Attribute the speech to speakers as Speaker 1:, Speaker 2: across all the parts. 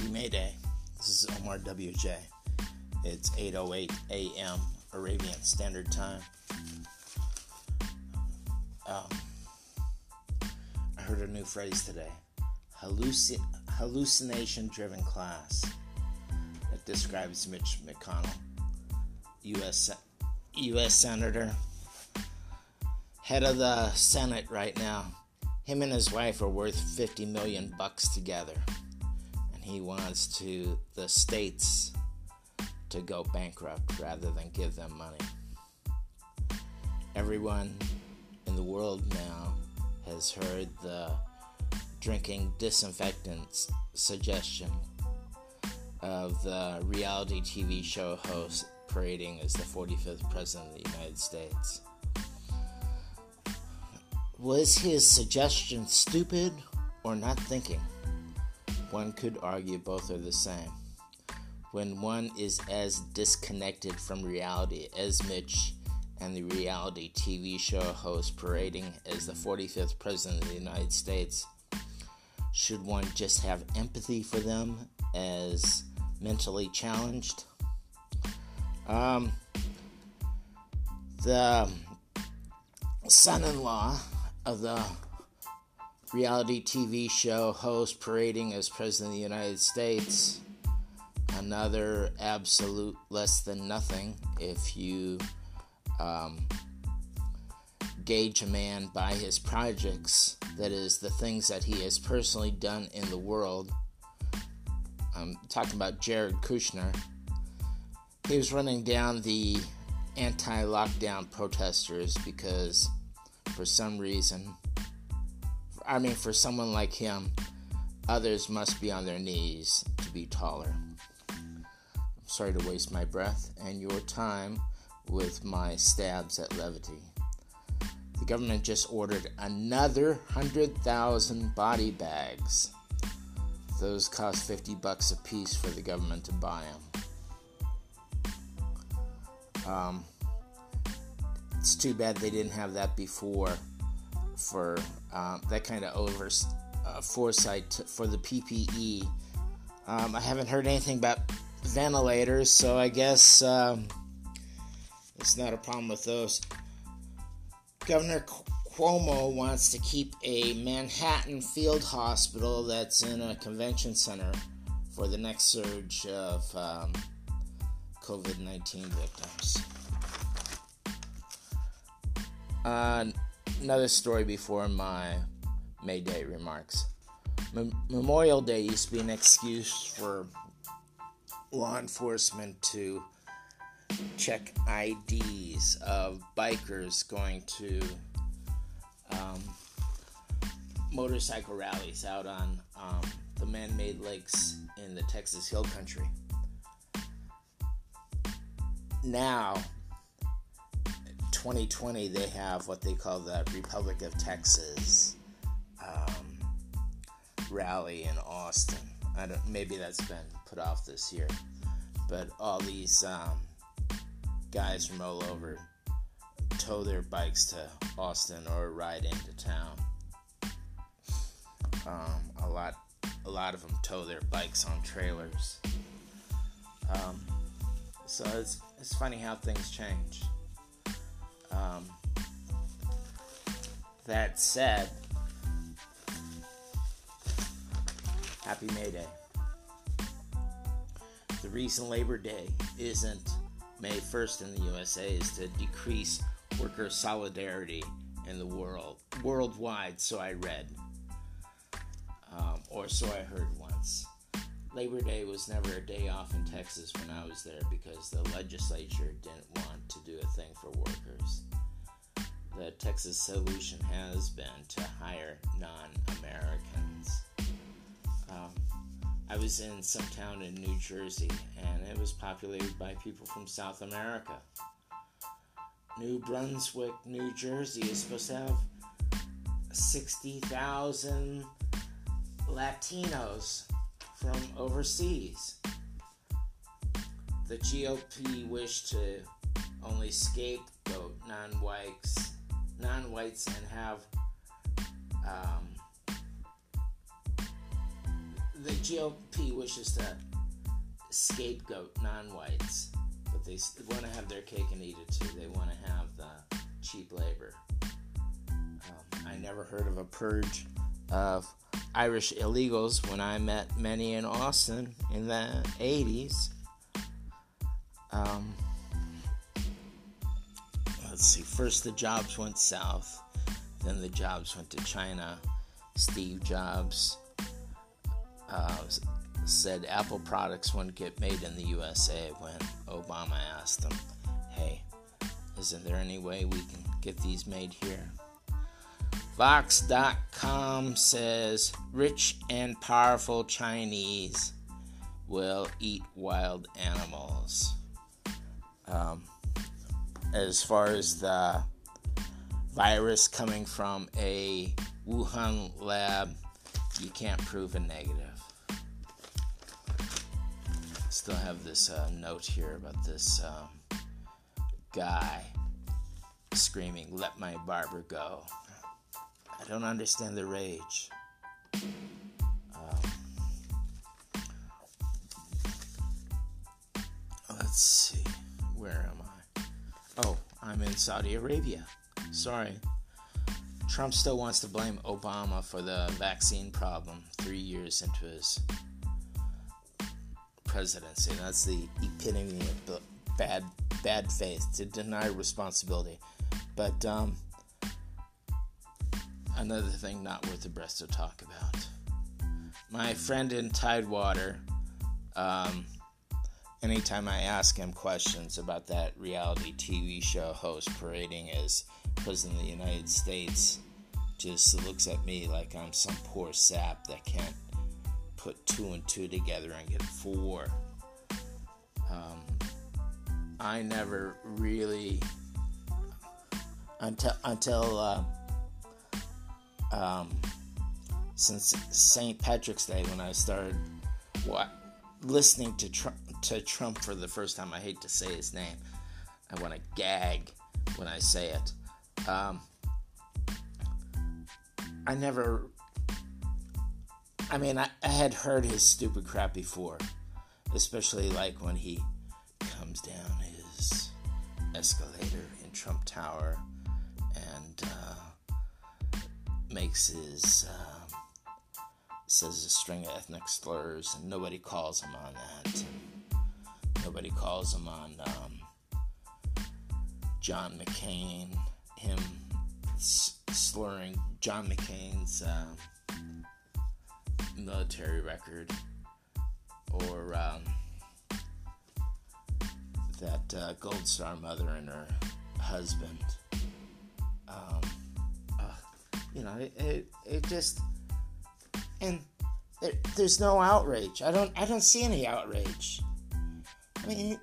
Speaker 1: Happy May Day. This is Omar WJ. It's 8:08 a.m. Arabian Standard Time. Um, I heard a new phrase today: Halluci- hallucination-driven class. That describes Mitch McConnell, U.S. U.S. Senator, head of the Senate right now. Him and his wife are worth 50 million bucks together he wants to the states to go bankrupt rather than give them money. Everyone in the world now has heard the drinking disinfectants suggestion of the reality TV show host parading as the 45th President of the United States. Was his suggestion stupid or not thinking? One could argue both are the same. When one is as disconnected from reality as Mitch and the reality TV show host parading as the 45th President of the United States, should one just have empathy for them as mentally challenged? Um, the son in law of the reality TV show host parading as President of the United States. Another absolute less than nothing if you um, gauge a man by his projects, that is, the things that he has personally done in the world. I'm talking about Jared Kushner. He was running down the anti lockdown protesters because, for some reason, I mean, for someone like him, others must be on their knees to be taller. I'm sorry to waste my breath and your time with my stabs at levity. The government just ordered another 100,000 body bags. Those cost 50 bucks a piece for the government to buy them. Um, it's too bad they didn't have that before for um, that kind of over uh, foresight for the PPE. Um, I haven't heard anything about ventilators, so I guess um, it's not a problem with those. Governor Cuomo wants to keep a Manhattan field hospital that's in a convention center for the next surge of um, COVID 19 victims. Uh, another story before my May Day remarks. M- Memorial Day used to be an excuse for law enforcement to check IDs of bikers going to um, motorcycle rallies out on um, the man made lakes in the Texas Hill Country. Now, 2020 they have what they call the Republic of Texas um, rally in Austin. I don't. Maybe that's been put off this year, but all these um, guys from all over tow their bikes to Austin or ride into town. Um, a lot, a lot of them tow their bikes on trailers. Um, so it's it's funny how things change. Um, that said, happy May Day. The reason Labor Day isn't May 1st in the USA is to decrease worker solidarity in the world, worldwide, so I read, um, or so I heard once. Labor Day was never a day off in Texas when I was there because the legislature didn't want to do a thing for workers. The Texas solution has been to hire non Americans. Um, I was in some town in New Jersey and it was populated by people from South America. New Brunswick, New Jersey is supposed to have 60,000 Latinos from overseas. The GOP wished to only scapegoat non-whites, non-whites, and have um, the GOP wishes to scapegoat non-whites, but they want to have their cake and eat it too. They want to have the cheap labor. Um, I never heard of a purge of Irish illegals when I met many in Austin in the 80s. Um, let's see, first the jobs went south, then the jobs went to China. Steve Jobs uh, said Apple products wouldn't get made in the USA when Obama asked him, hey, isn't there any way we can get these made here? Vox.com says rich and powerful Chinese will eat wild animals. Um, as far as the virus coming from a Wuhan lab, you can't prove a negative. Still have this uh, note here about this um, guy screaming, Let my barber go. I don't understand the rage. Um, let's see, where am I? Oh, I'm in Saudi Arabia. Sorry. Trump still wants to blame Obama for the vaccine problem three years into his presidency. That's the epitome of bad bad faith to deny responsibility. But um, another thing not worth the breath to talk about. My friend in Tidewater, um, anytime I ask him questions about that reality TV show host parading as President of the United States, just looks at me like I'm some poor sap that can't put two and two together and get four. Um, I never really until until uh, um, since St. Patrick's Day when I started what listening to Trump, to Trump for the first time. I hate to say his name. I want to gag when I say it. Um, I never. I mean, I, I had heard his stupid crap before, especially like when he comes down his escalator in Trump Tower and uh, makes his um, says a string of ethnic slurs, and nobody calls him on that. Nobody calls him on um, John McCain, him s- slurring John McCain's uh, military record, or um, that uh, Gold Star mother and her husband. Um, uh, you know, it, it, it just and there, there's no outrage. I don't I don't see any outrage. I mean,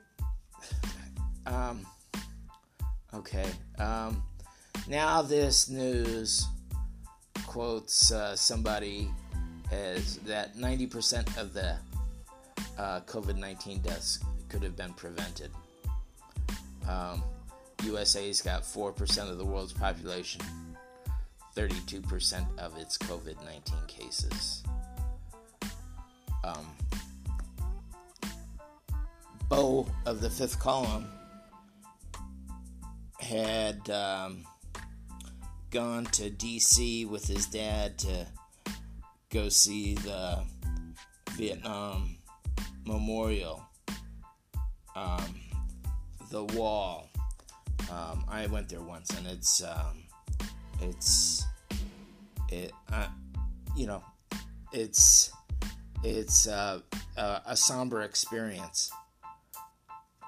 Speaker 1: um, okay. Um, now this news quotes uh, somebody as that 90% of the uh, COVID-19 deaths could have been prevented. Um, USA's got 4% of the world's population, 32% of its COVID 19 cases. Um, Beau of the fifth column had um, gone to DC with his dad to go see the Vietnam Memorial, um, the wall. Um, I went there once, and it's um, it's it uh, you know it's it's uh, a, a somber experience,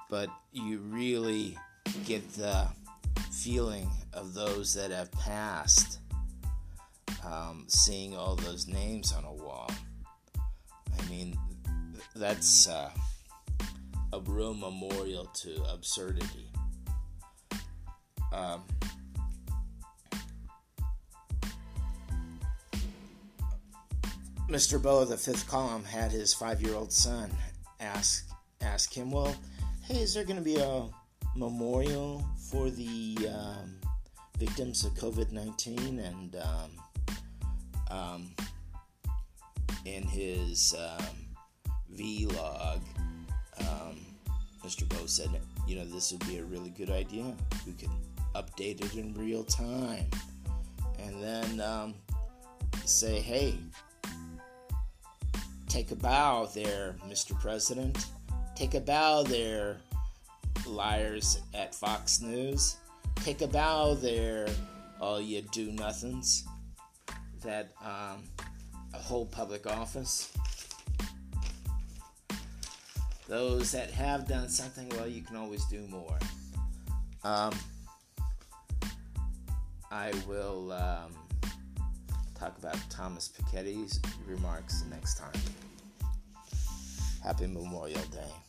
Speaker 1: but you really get the feeling of those that have passed. Um, seeing all those names on a wall. I mean, that's uh, a real memorial to absurdity. Um, Mr. Beau of the fifth column had his five-year-old son ask ask him, "Well, hey, is there going to be a memorial for the um, victims of COVID nineteen?" And um, um, in his um, vlog, um, Mr. Beau said, you know, this would be a really good idea. We could update it in real time. And then um, say, hey, take a bow there, Mr. President. Take a bow there, liars at Fox News. Take a bow there, all you do nothings that um, hold public office. Those that have done something, well, you can always do more. Um, I will um, talk about Thomas Piketty's remarks next time. Happy Memorial Day.